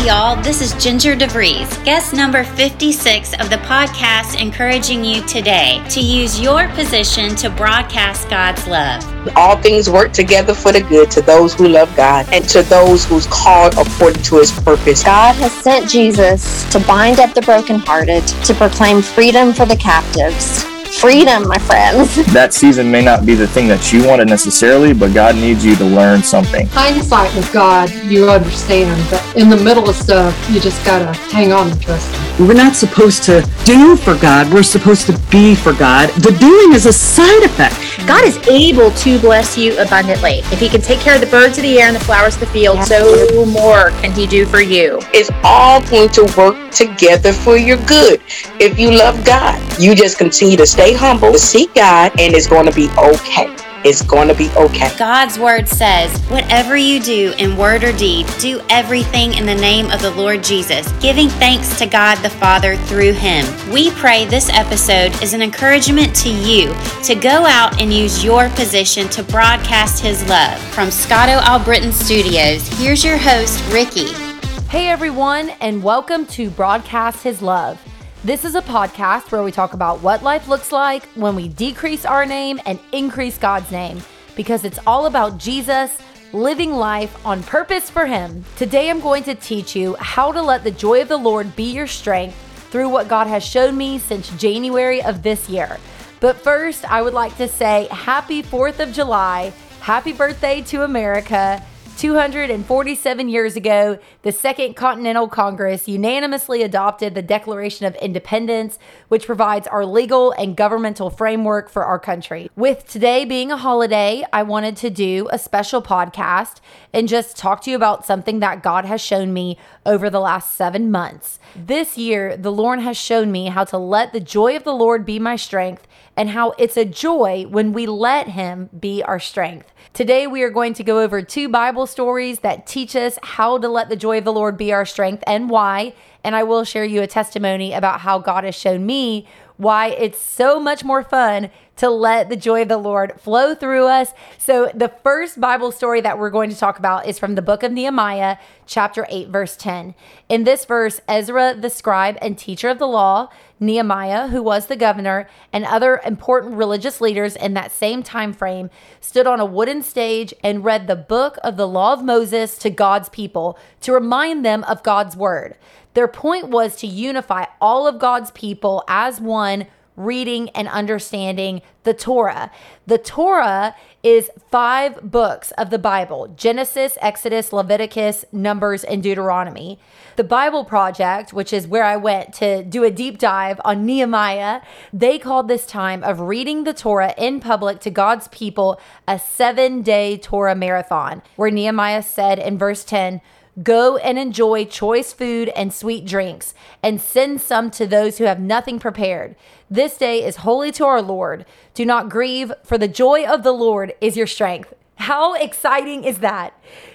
Hey, y'all, this is Ginger DeVries, guest number 56 of the podcast, encouraging you today to use your position to broadcast God's love. All things work together for the good to those who love God and to those who's called according to his purpose. God has sent Jesus to bind up the brokenhearted, to proclaim freedom for the captives freedom, my friends. That season may not be the thing that you wanted necessarily, but God needs you to learn something. Hindsight with God, you understand, but in the middle of stuff, you just gotta hang on and trust Him. We're not supposed to do for God, we're supposed to be for God. The doing is a side effect. God is able to bless you abundantly. If He can take care of the birds of the air and the flowers of the field, so more can He do for you. It's all going to work together for your good. If you love God, you just continue to stay humble, seek God, and it's going to be okay. It's going to be okay. God's word says, Whatever you do in word or deed, do everything in the name of the Lord Jesus, giving thanks to God the Father through him. We pray this episode is an encouragement to you to go out and use your position to broadcast his love. From Scotto Albritton Studios, here's your host, Ricky. Hey everyone, and welcome to Broadcast His Love. This is a podcast where we talk about what life looks like when we decrease our name and increase God's name, because it's all about Jesus living life on purpose for Him. Today, I'm going to teach you how to let the joy of the Lord be your strength through what God has shown me since January of this year. But first, I would like to say happy 4th of July, happy birthday to America. 247 years ago, the Second Continental Congress unanimously adopted the Declaration of Independence, which provides our legal and governmental framework for our country. With today being a holiday, I wanted to do a special podcast and just talk to you about something that God has shown me over the last seven months. This year, the Lord has shown me how to let the joy of the Lord be my strength and how it's a joy when we let Him be our strength. Today, we are going to go over two Bible stories that teach us how to let the joy of the Lord be our strength and why. And I will share you a testimony about how God has shown me why it's so much more fun to let the joy of the Lord flow through us. So, the first Bible story that we're going to talk about is from the book of Nehemiah, chapter 8, verse 10. In this verse, Ezra, the scribe and teacher of the law, Nehemiah, who was the governor, and other important religious leaders in that same time frame stood on a wooden stage and read the book of the law of Moses to God's people to remind them of God's word. Their point was to unify all of God's people as one reading and understanding the Torah. The Torah is five books of the Bible Genesis, Exodus, Leviticus, Numbers, and Deuteronomy. The Bible Project, which is where I went to do a deep dive on Nehemiah, they called this time of reading the Torah in public to God's people a seven day Torah marathon, where Nehemiah said in verse 10, Go and enjoy choice food and sweet drinks, and send some to those who have nothing prepared. This day is holy to our Lord. Do not grieve, for the joy of the Lord is your strength. How exciting is that?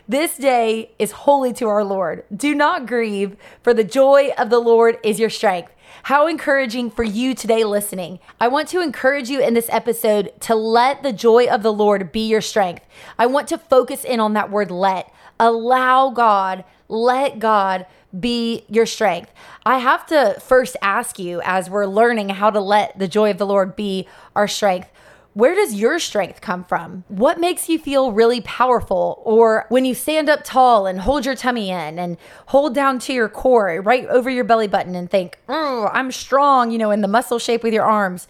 This day is holy to our Lord. Do not grieve, for the joy of the Lord is your strength. How encouraging for you today listening. I want to encourage you in this episode to let the joy of the Lord be your strength. I want to focus in on that word let. Allow God, let God be your strength. I have to first ask you as we're learning how to let the joy of the Lord be our strength. Where does your strength come from? What makes you feel really powerful? Or when you stand up tall and hold your tummy in and hold down to your core right over your belly button and think, oh, I'm strong, you know, in the muscle shape with your arms.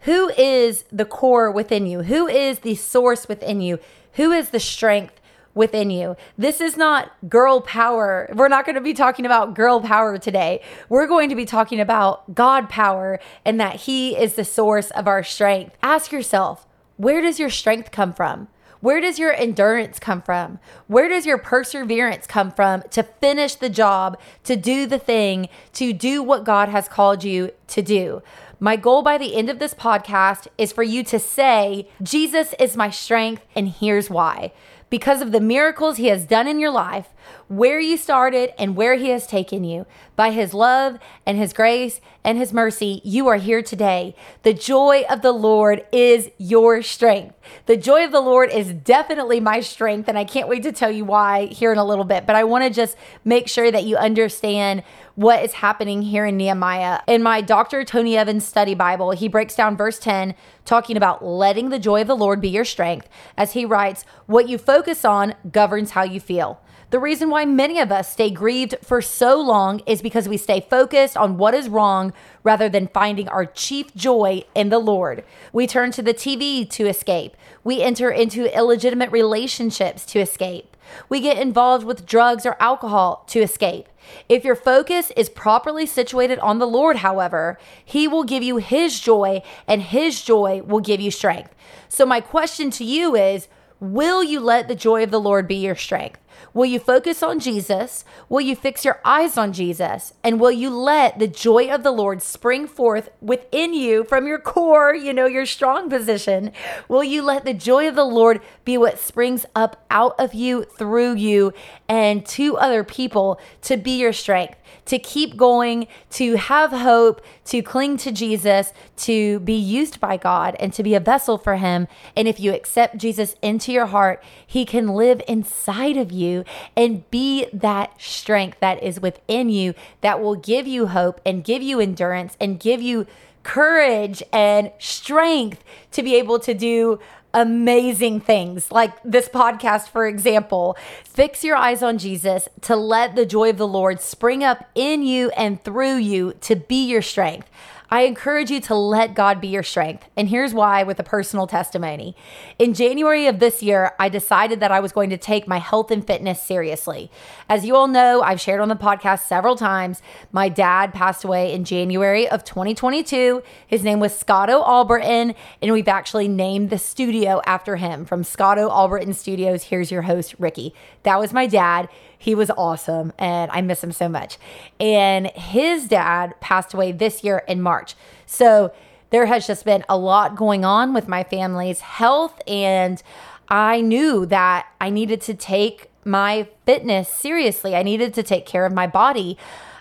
Who is the core within you? Who is the source within you? Who is the strength within you. This is not girl power. We're not going to be talking about girl power today. We're going to be talking about God power and that He is the source of our strength. Ask yourself, where does your strength come from? Where does your endurance come from? Where does your perseverance come from to finish the job, to do the thing, to do what God has called you to do? My goal by the end of this podcast is for you to say, Jesus is my strength, and here's why because of the miracles He has done in your life, where you started and where He has taken you. By His love and His grace and His mercy, you are here today. The joy of the Lord is your strength. The joy of the Lord is definitely my strength, and I can't wait to tell you why here in a little bit. But I want to just make sure that you understand what is happening here in Nehemiah. In my Dr. Tony Evans study Bible, he breaks down verse 10, talking about letting the joy of the Lord be your strength, as he writes, What you focus on governs how you feel. The reason why many of us stay grieved for so long is because we stay focused on what is wrong rather than finding our chief joy in the Lord. We turn to the TV to escape. We enter into illegitimate relationships to escape. We get involved with drugs or alcohol to escape. If your focus is properly situated on the Lord, however, He will give you His joy and His joy will give you strength. So, my question to you is Will you let the joy of the Lord be your strength? Will you focus on Jesus? Will you fix your eyes on Jesus? And will you let the joy of the Lord spring forth within you from your core, you know, your strong position? Will you let the joy of the Lord be what springs up out of you, through you, and to other people to be your strength? to keep going, to have hope, to cling to Jesus, to be used by God, and to be a vessel for Him. And if you accept Jesus into your heart, He can live inside of you and be that strength that is within you that will give you hope and give you endurance and give you courage and strength to be able to do amazing things like this podcast, for example. Fix your eyes on Jesus to let the joy of the Lord spring up in you and through you to be your strength. I encourage you to let God be your strength. And here's why with a personal testimony. In January of this year, I decided that I was going to take my health and fitness seriously. As you all know, I've shared on the podcast several times, my dad passed away in January of 2022. His name was Scotto Alberton, and we've actually named the studio after him from Scotto Alberton Studios. Here's your host, Ricky. That was my dad. He was awesome and I miss him so much. And his dad passed away this year in March. So there has just been a lot going on with my family's health. And I knew that I needed to take my fitness seriously. I needed to take care of my body.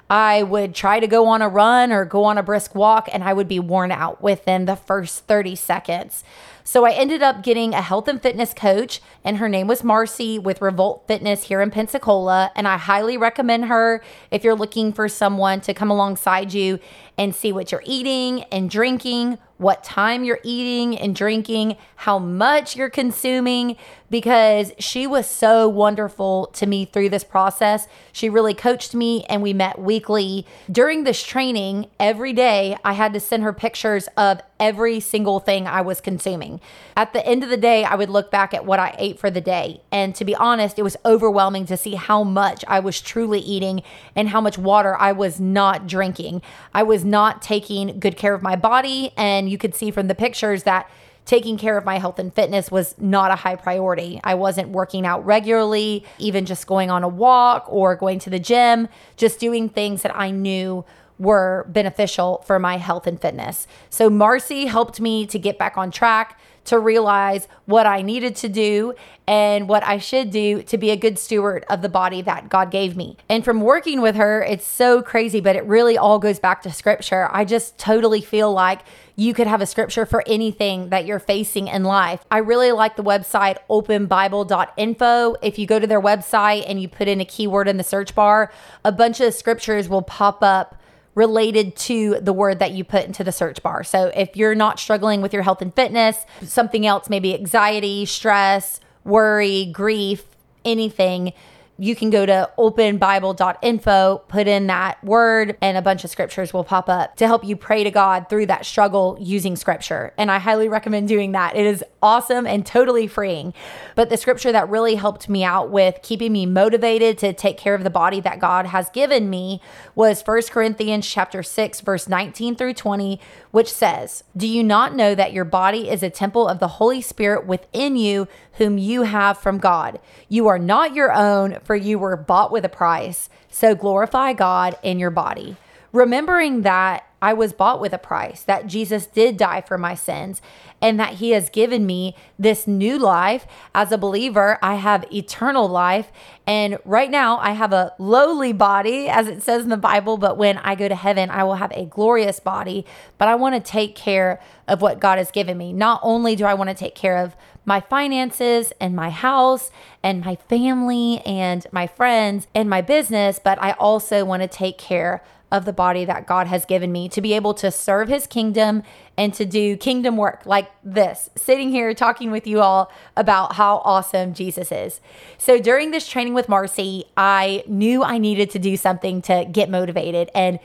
I would try to go on a run or go on a brisk walk, and I would be worn out within the first 30 seconds. So I ended up getting a health and fitness coach, and her name was Marcy with Revolt Fitness here in Pensacola. And I highly recommend her if you're looking for someone to come alongside you and see what you're eating and drinking, what time you're eating and drinking, how much you're consuming, because she was so wonderful to me through this process. She really coached me and we met weekly. During this training, every day I had to send her pictures of every single thing I was consuming. At the end of the day, I would look back at what I ate for the day. And to be honest, it was overwhelming to see how much I was truly eating and how much water I was not drinking. I was not taking good care of my body. And you could see from the pictures that taking care of my health and fitness was not a high priority. I wasn't working out regularly, even just going on a walk or going to the gym, just doing things that I knew were beneficial for my health and fitness. So Marcy helped me to get back on track to realize what I needed to do and what I should do to be a good steward of the body that God gave me. And from working with her, it's so crazy, but it really all goes back to scripture. I just totally feel like you could have a scripture for anything that you're facing in life. I really like the website openbible.info. If you go to their website and you put in a keyword in the search bar, a bunch of scriptures will pop up related to the word that you put into the search bar. So if you're not struggling with your health and fitness, something else, maybe anxiety, stress, worry, grief, anything, you can go to openbible.info, put in that word, and a bunch of scriptures will pop up to help you pray to God through that struggle using scripture. And I highly recommend doing that. It is awesome and totally freeing. But the scripture that really helped me out with keeping me motivated to take care of the body that God has given me was 1 Corinthians chapter 6 verse 19 through 20, which says, "Do you not know that your body is a temple of the Holy Spirit within you, whom you have from God? You are not your own, for you were bought with a price. So glorify God in your body." Remembering that I was bought with a price, that Jesus did die for my sins, and that He has given me this new life. As a believer, I have eternal life. And right now, I have a lowly body, as it says in the Bible, but when I go to heaven, I will have a glorious body. But I want to take care of what God has given me. Not only do I want to take care of my finances and my house and my family and my friends and my business, but I also want to take care of the body that God has given me to be able to serve his kingdom and to do kingdom work like this, sitting here talking with you all about how awesome Jesus is. So during this training with Marcy, I knew I needed to do something to get motivated. And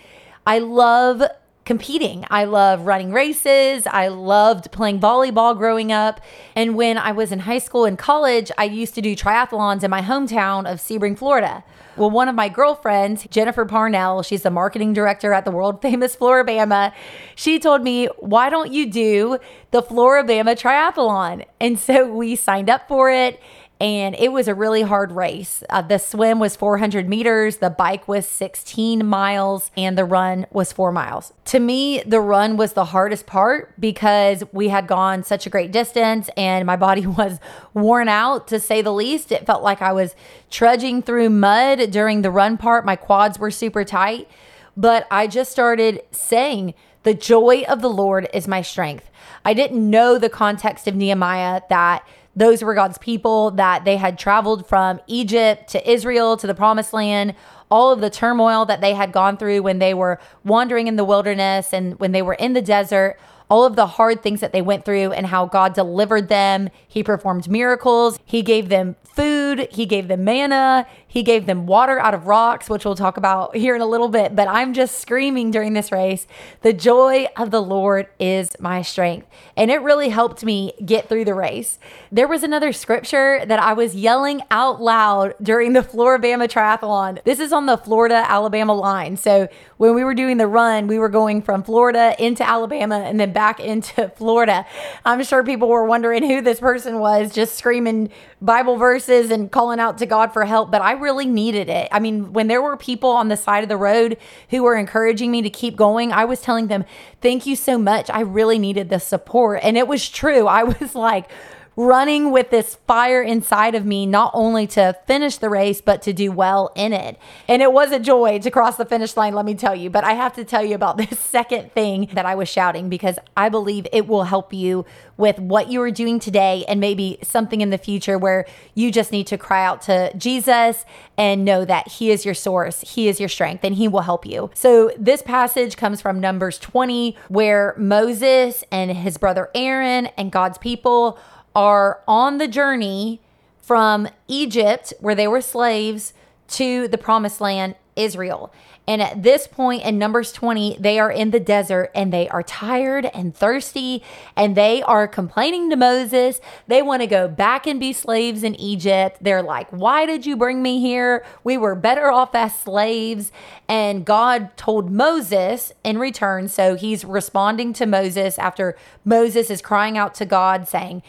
I love competing. I love running races. I loved playing volleyball growing up. And when I was in high school and college, I used to do triathlons in my hometown of Sebring, Florida. Well, one of my girlfriends, Jennifer Parnell, she's the marketing director at the world famous Floribama, she told me, Why don't you do the Floribama Triathlon? And so we signed up for it and it was a really hard race. Uh, the swim was 400 meters, the bike was 16 miles, and the run was four miles. To me, the run was the hardest part because we had gone such a great distance and my body was worn out to say the least. It felt like I was trudging through mud during the run part. My quads were super tight, but I just started saying, the joy of the Lord is my strength. I didn't know the context of Nehemiah that those were God's people, that they had traveled from Egypt to Israel to the promised land, all of the turmoil that they had gone through when they were wandering in the wilderness and when they were in the desert, all of the hard things that they went through and how God delivered them. He performed miracles. He gave them food. He gave them manna. He gave them water out of rocks, which we'll talk about here in a little bit. But I'm just screaming during this race. The joy of the Lord is my strength. And it really helped me get through the race. There was another scripture that I was yelling out loud during the Floribama Triathlon. This is on the Florida Alabama line. So when we were doing the run, we were going from Florida into Alabama and then back into Florida. I'm sure people were wondering who this person was just screaming Bible verses and calling out to God for help. But I really needed it. I mean, when there were people on the side of the road who were encouraging me to keep going, I was telling them, Thank you so much. I really needed the support. And it was true. I was like, running with this fire inside of me, not only to finish the race, but to do well in it. And it was a joy to cross the finish line, let me tell you. But I have to tell you about this second thing that I was shouting because I believe it will help you with what you are doing today and maybe something in the future where you just need to cry out to Jesus and know that He is your source, He is your strength, and He will help you. So, this passage comes from Numbers 20, where Moses and his brother Aaron and God's people are on the journey from Egypt, where they were slaves, to the promised land, Israel. And at this point in Numbers 20, they are in the desert and they are tired and thirsty and they are complaining to Moses. They want to go back and be slaves in Egypt. They're like, Why did you bring me here? We were better off as slaves. And God told Moses in return. So he's responding to Moses after Moses is crying out to God, saying,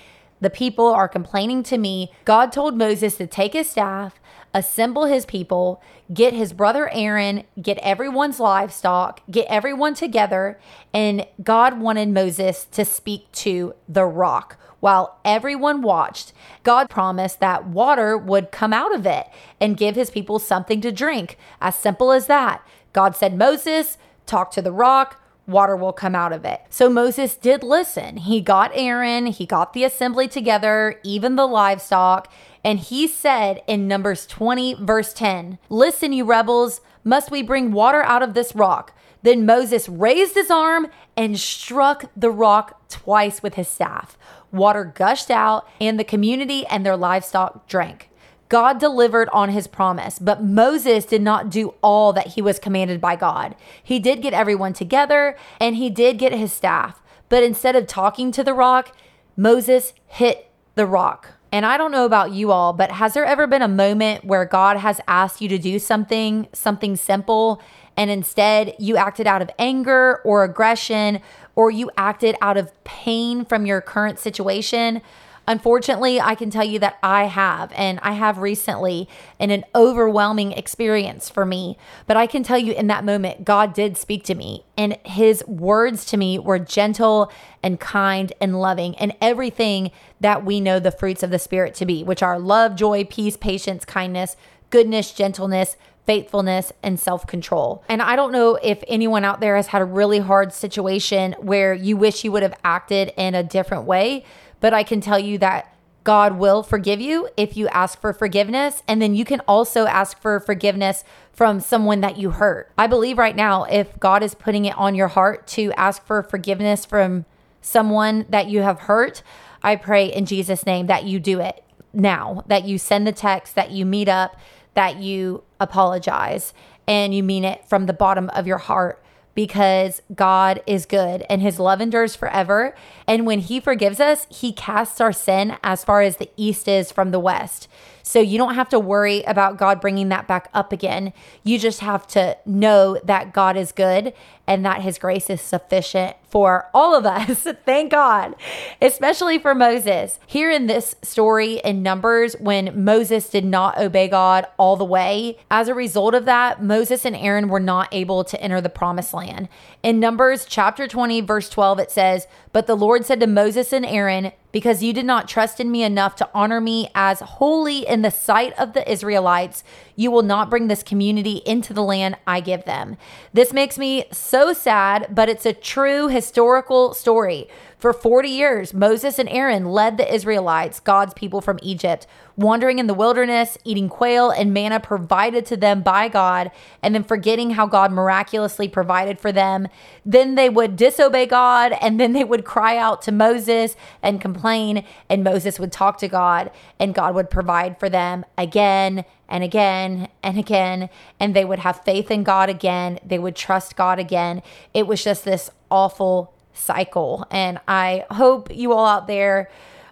the people are complaining to me. God told Moses to take his staff, assemble his people, get his brother Aaron, get everyone's livestock, get everyone together. And God wanted Moses to speak to the rock. While everyone watched, God promised that water would come out of it and give his people something to drink. As simple as that. God said, Moses, talk to the rock water will come out of it. So Moses did listen. He got Aaron, he got the assembly together, even the livestock, and he said in Numbers 20, verse 10, Listen, you rebels, must we bring water out of this rock? Then Moses raised his arm and struck the rock twice with his staff. Water gushed out, and the community and their livestock drank. God delivered on his promise, but Moses did not do all that he was commanded by God. He did get everyone together and he did get his staff, but instead of talking to the rock, Moses hit the rock. And I don't know about you all, but has there ever been a moment where God has asked you to do something, something simple, and instead you acted out of anger or aggression, or you acted out of pain from your current situation? Unfortunately, I can tell you that I have, and I have recently in an overwhelming experience for me. But I can tell you in that moment, God did speak to me, and his words to me were gentle and kind and loving, and everything that we know the fruits of the Spirit to be, which are love, joy, peace, patience, kindness, goodness, gentleness, faithfulness, and self control. And I don't know if anyone out there has had a really hard situation where you wish you would have acted in a different way, but I can tell you that God will forgive you if you ask for forgiveness. And then you can also ask for forgiveness from someone that you hurt. I believe right now, if God is putting it on your heart to ask for forgiveness from someone that you have hurt, I pray in Jesus' name that you do it now, that you send the text, that you meet up, that you apologize, and you mean it from the bottom of your heart because God is good and his love endures forever. And when he forgives us, he casts our sin as far as the east is from the west. So you don't have to worry about God bringing that back up again. You just have to know that God is good and that his grace is sufficient for all of us. Thank God, especially for Moses. Here in this story in Numbers, when Moses did not obey God all the way, as a result of that, Moses and Aaron were not able to enter the promised land. In Numbers chapter 20, verse 12, it says, But the Lord said to Moses and Aaron, because you did not trust in me enough to honor me as holy in the sight of the Israelites, you will not bring this community into the land I give them. This makes me so sad, but it's a true historical story. For 40 years, Moses and Aaron led the Israelites, God's people from Egypt, wandering in the wilderness, eating quail and manna provided to them by God, and then forgetting how God miraculously provided for them. Then they would disobey God, and then they would cry out to Moses and complain, and Moses would talk to God, and God would provide for them again and again and again, and they would have faith in God again. They would trust God again. It was just this awful cycle. And I hope you all out there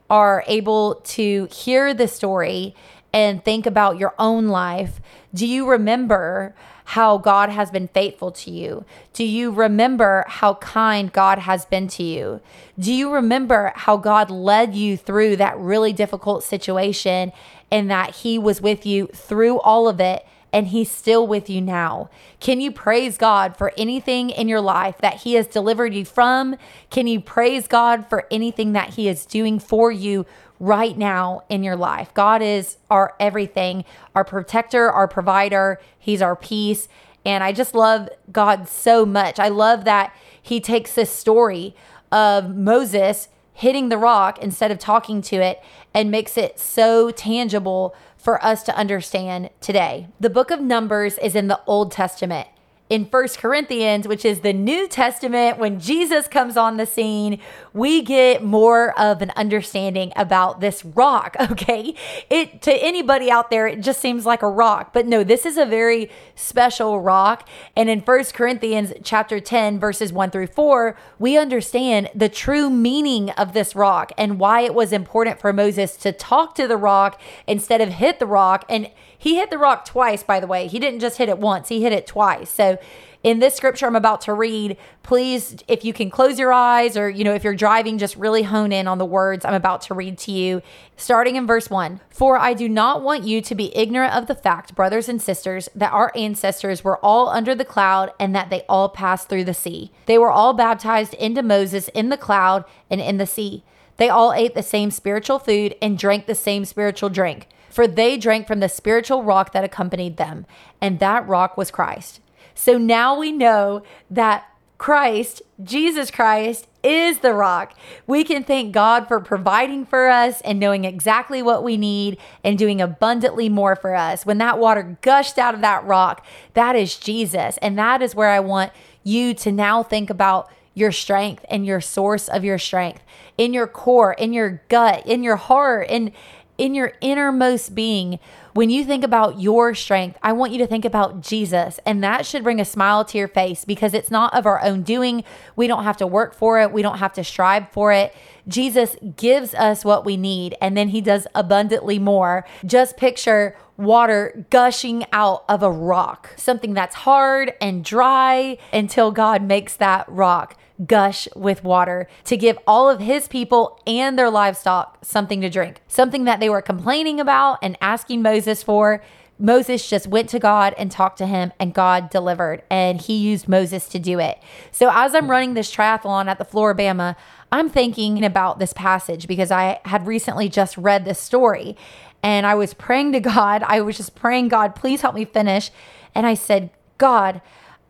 are able to hear the story and think about your own life. Do you remember how God has been faithful to you? Do you remember how kind God has been to you? Do you remember how God led you through that really difficult situation and that He was with you through all of it? And he's still with you now. Can you praise God for anything in your life that he has delivered you from? Can you praise God for anything that he is doing for you right now in your life? God is our everything, our protector, our provider, he's our peace. And I just love God so much. I love that he takes this story of Moses hitting the rock instead of talking to it and makes it so tangible for us to understand today. The book of Numbers is in the Old Testament in First Corinthians, which is the New Testament, when Jesus comes on the scene, we get more of an understanding about this rock, okay? It to anybody out there, it just seems like a rock. But no, this is a very special rock. And in First Corinthians chapter 10, verses 1 through 4, we understand the true meaning of this rock and why it was important for Moses to talk to the rock instead of hit the rock. And he hit the rock twice, by the way. He didn't just hit it once, he hit it twice. So in this scripture I'm about to read, please, if you can close your eyes or, you know, if you're driving, just really hone in on the words I'm about to read to you. Starting in verse 1 For I do not want you to be ignorant of the fact, brothers and sisters, that our ancestors were all under the cloud and that they all passed through the sea. They were all baptized into Moses in the cloud and in the sea. They all ate the same spiritual food and drank the same spiritual drink for they drank from the spiritual rock that accompanied them, and that rock was Christ. So now we know that Christ, Jesus Christ, is the rock. We can thank God for providing for us and knowing exactly what we need and doing abundantly more for us. When that water gushed out of that rock, that is Jesus. And that is where I want you to now think about your strength and your source of your strength in your core, in your gut, in your heart, and in your innermost being, when you think about your strength, I want you to think about Jesus. And that should bring a smile to your face because it's not of our own doing. We don't have to work for it, we don't have to strive for it. Jesus gives us what we need, and then he does abundantly more. Just picture water gushing out of a rock, something that's hard and dry until God makes that rock gush with water to give all of his people and their livestock something to drink, something that they were complaining about and asking Moses for. Moses just went to God and talked to him, and God delivered, and he used Moses to do it. So, as I'm running this triathlon at the Floribama, I'm thinking about this passage because I had recently just read this story and I was praying to God. I was just praying, God, please help me finish. And I said, God,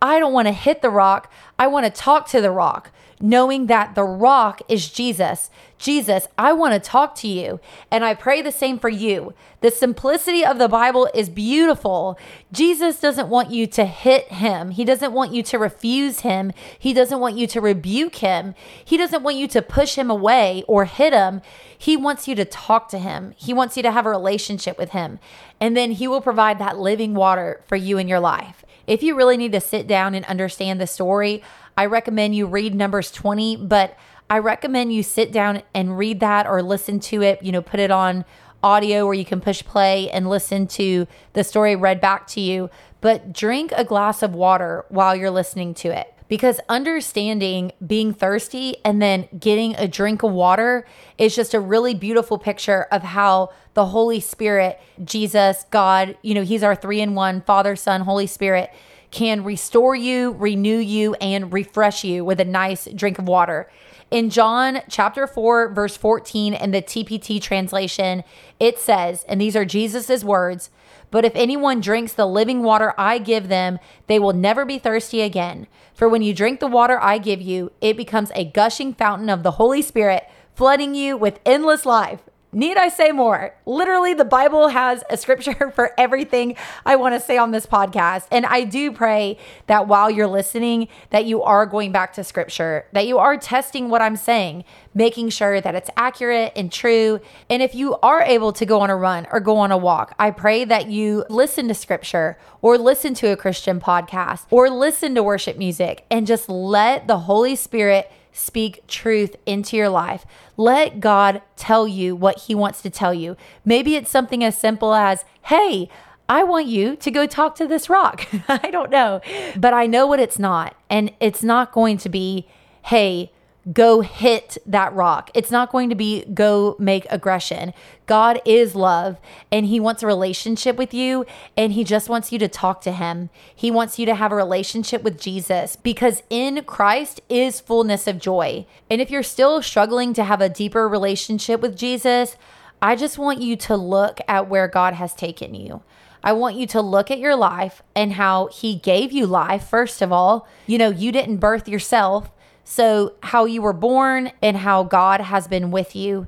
I don't want to hit the rock. I want to talk to the rock knowing that the rock is Jesus. Jesus, I want to talk to you. And I pray the same for you. The simplicity of the Bible is beautiful. Jesus doesn't want you to hit him, He doesn't want you to refuse him, He doesn't want you to rebuke him, He doesn't want you to push him away or hit him. He wants you to talk to him, He wants you to have a relationship with him. And then He will provide that living water for you in your life. If you really need to sit down and understand the story, I recommend you read Numbers 20, but I recommend you sit down and read that or listen to it, you know, put it on audio where you can push play and listen to the story read back to you. But drink a glass of water while you're listening to it because understanding being thirsty and then getting a drink of water is just a really beautiful picture of how the Holy Spirit, Jesus, God, you know, He's our three in one Father, Son, Holy Spirit can restore you, renew you, and refresh you with a nice drink of water. In John chapter 4, verse 14, in the TPT translation, it says, and these are Jesus's words, but if anyone drinks the living water I give them, they will never be thirsty again. For when you drink the water I give you, it becomes a gushing fountain of the Holy Spirit, flooding you with endless life. Need I say more? Literally, the Bible has a scripture for everything I want to say on this podcast. And I do pray that while you're listening, that you are going back to scripture, that you are testing what I'm saying, making sure that it's accurate and true. And if you are able to go on a run or go on a walk, I pray that you listen to scripture or listen to a Christian podcast or listen to worship music and just let the Holy Spirit speak truth into your life. Let God tell you what He wants to tell you. Maybe it's something as simple as, hey, I want you to go talk to this rock. I don't know, but I know what it's not. And it's not going to be, hey, go hit that rock. It's not going to be go make aggression. God is love and he wants a relationship with you and he just wants you to talk to him. He wants you to have a relationship with Jesus because in Christ is fullness of joy. And if you're still struggling to have a deeper relationship with Jesus, I just want you to look at where God has taken you. I want you to look at your life and how he gave you life, first of all. You know, you didn't birth yourself. So, how you were born and how God has been with you.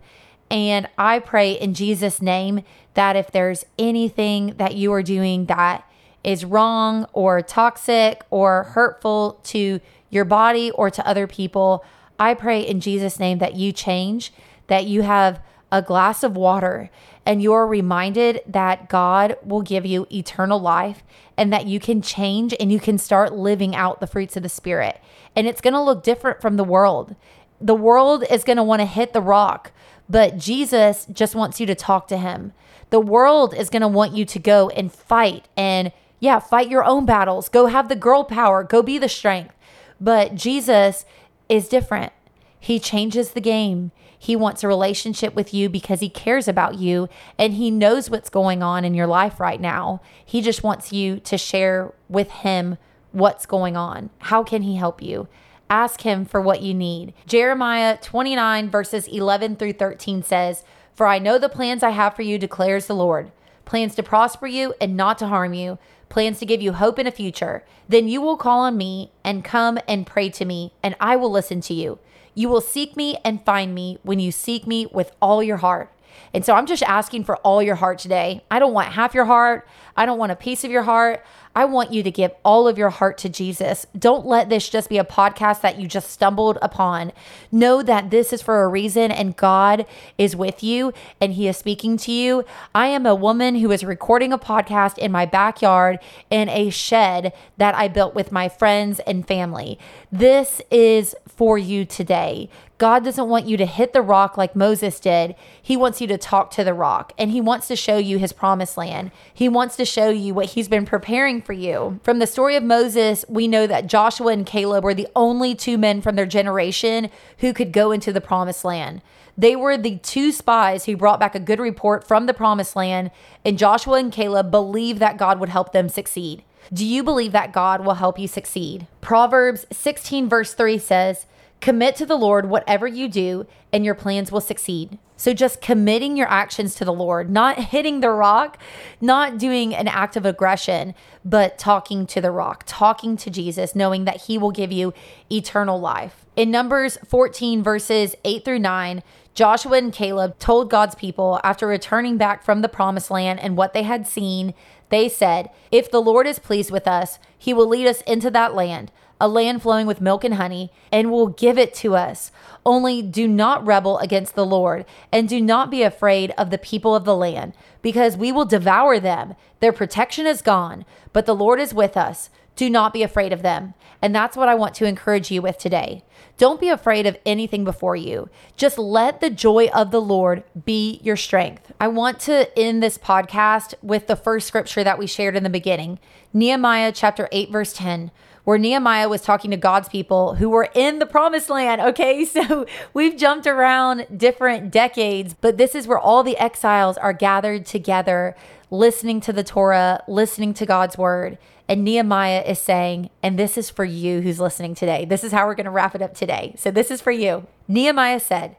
And I pray in Jesus' name that if there's anything that you are doing that is wrong or toxic or hurtful to your body or to other people, I pray in Jesus' name that you change, that you have a glass of water and you're reminded that God will give you eternal life and that you can change and you can start living out the fruits of the Spirit. And it's going to look different from the world. The world is going to want to hit the rock, but Jesus just wants you to talk to him. The world is going to want you to go and fight and, yeah, fight your own battles. Go have the girl power, go be the strength. But Jesus is different. He changes the game. He wants a relationship with you because he cares about you and he knows what's going on in your life right now. He just wants you to share with him what's going on. How can he help you? Ask him for what you need. Jeremiah 29, verses 11 through 13 says, For I know the plans I have for you, declares the Lord plans to prosper you and not to harm you, plans to give you hope in a future. Then you will call on me and come and pray to me, and I will listen to you. You will seek me and find me when you seek me with all your heart. And so I'm just asking for all your heart today. I don't want half your heart. I don't want a piece of your heart. I want you to give all of your heart to Jesus. Don't let this just be a podcast that you just stumbled upon. Know that this is for a reason and God is with you and He is speaking to you. I am a woman who is recording a podcast in my backyard in a shed that I built with my friends and family. This is for you today. God doesn't want you to hit the rock like Moses did. He wants you to talk to the rock and he wants to show you his promised land. He wants to show you what he's been preparing for you. From the story of Moses, we know that Joshua and Caleb were the only two men from their generation who could go into the promised land. They were the two spies who brought back a good report from the promised land, and Joshua and Caleb believed that God would help them succeed. Do you believe that God will help you succeed? Proverbs 16, verse 3 says, Commit to the Lord whatever you do, and your plans will succeed. So, just committing your actions to the Lord, not hitting the rock, not doing an act of aggression, but talking to the rock, talking to Jesus, knowing that He will give you eternal life. In Numbers 14, verses 8 through 9, Joshua and Caleb told God's people after returning back from the promised land and what they had seen, they said, If the Lord is pleased with us, He will lead us into that land a land flowing with milk and honey, and will give it to us. Only do not rebel against the Lord, and do not be afraid of the people of the land, because we will devour them. Their protection is gone, but the Lord is with us. Do not be afraid of them. And that's what I want to encourage you with today. Don't be afraid of anything before you. Just let the joy of the Lord be your strength. I want to end this podcast with the first scripture that we shared in the beginning Nehemiah chapter 8, verse 10 where Nehemiah was talking to God's people who were in the promised land. Okay, so we've jumped around different decades, but this is where all the exiles are gathered together, listening to the Torah, listening to God's word. And Nehemiah is saying, and this is for you who's listening today. This is how we're going to wrap it up today. So this is for you. Nehemiah said,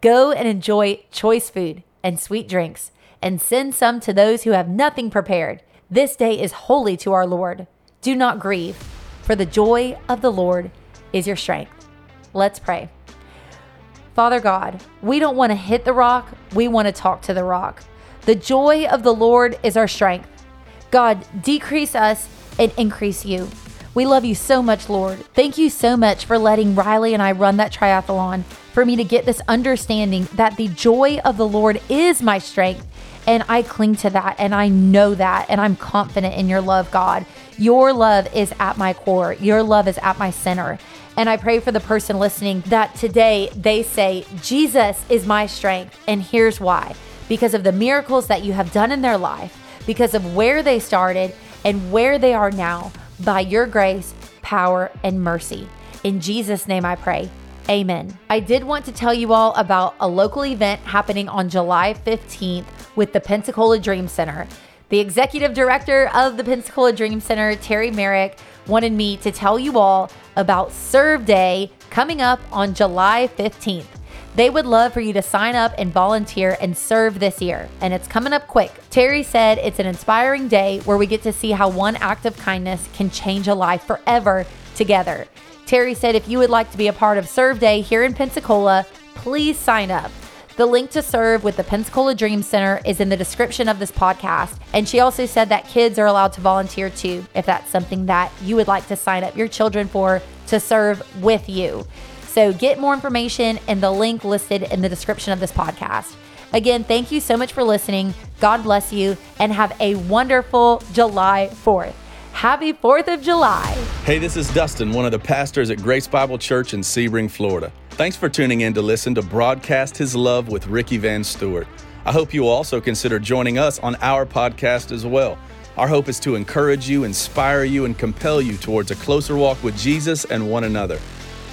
Go and enjoy choice food and sweet drinks, and send some to those who have nothing prepared. This day is holy to our Lord. Do not grieve for the joy of the Lord is your strength. Let's pray. Father God, we don't want to hit the rock, we want to talk to the rock. The joy of the Lord is our strength. God, decrease us and increase you. We love you so much, Lord. Thank you so much for letting Riley and I run that triathlon, for me to get this understanding that the joy of the Lord is my strength. And I cling to that and I know that and I'm confident in your love, God. Your love is at my core, your love is at my center. And I pray for the person listening that today they say, Jesus is my strength. And here's why because of the miracles that you have done in their life, because of where they started and where they are now, by your grace, power, and mercy. In Jesus' name I pray. Amen. I did want to tell you all about a local event happening on July 15th with the Pensacola Dream Center. The executive director of the Pensacola Dream Center, Terry Merrick, wanted me to tell you all about Serve Day coming up on July 15th. They would love for you to sign up and volunteer and serve this year, and it's coming up quick. Terry said it's an inspiring day where we get to see how one act of kindness can change a life forever together. Terry said if you would like to be a part of Serve Day here in Pensacola, please sign up. The link to serve with the Pensacola Dream Center is in the description of this podcast. And she also said that kids are allowed to volunteer too, if that's something that you would like to sign up your children for to serve with you. So get more information in the link listed in the description of this podcast. Again, thank you so much for listening. God bless you and have a wonderful July 4th. Happy 4th of July. Hey, this is Dustin, one of the pastors at Grace Bible Church in Sebring, Florida. Thanks for tuning in to listen to Broadcast His Love with Ricky Van Stewart. I hope you will also consider joining us on our podcast as well. Our hope is to encourage you, inspire you, and compel you towards a closer walk with Jesus and one another.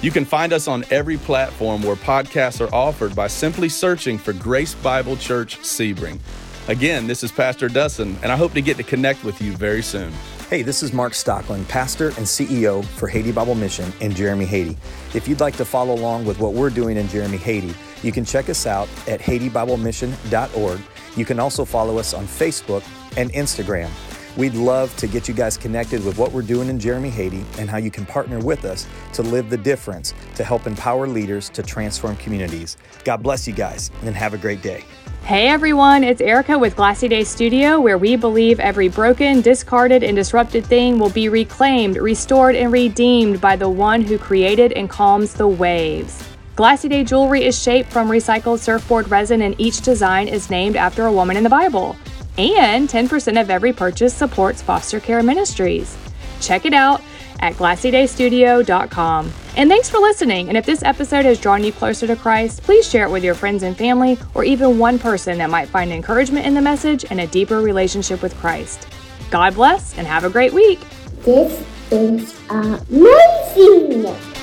You can find us on every platform where podcasts are offered by simply searching for Grace Bible Church Sebring. Again, this is Pastor Dustin, and I hope to get to connect with you very soon. Hey, this is Mark Stockland, pastor and CEO for Haiti Bible Mission in Jérémie, Haiti. If you'd like to follow along with what we're doing in Jérémie, Haiti, you can check us out at HaitiBibleMission.org. You can also follow us on Facebook and Instagram. We'd love to get you guys connected with what we're doing in Jérémie, Haiti, and how you can partner with us to live the difference to help empower leaders to transform communities. God bless you guys, and have a great day. Hey everyone, it's Erica with Glassy Day Studio, where we believe every broken, discarded, and disrupted thing will be reclaimed, restored, and redeemed by the one who created and calms the waves. Glassy Day jewelry is shaped from recycled surfboard resin, and each design is named after a woman in the Bible. And 10% of every purchase supports foster care ministries. Check it out at glassydaystudio.com. And thanks for listening. And if this episode has drawn you closer to Christ, please share it with your friends and family, or even one person that might find encouragement in the message and a deeper relationship with Christ. God bless and have a great week. This is amazing!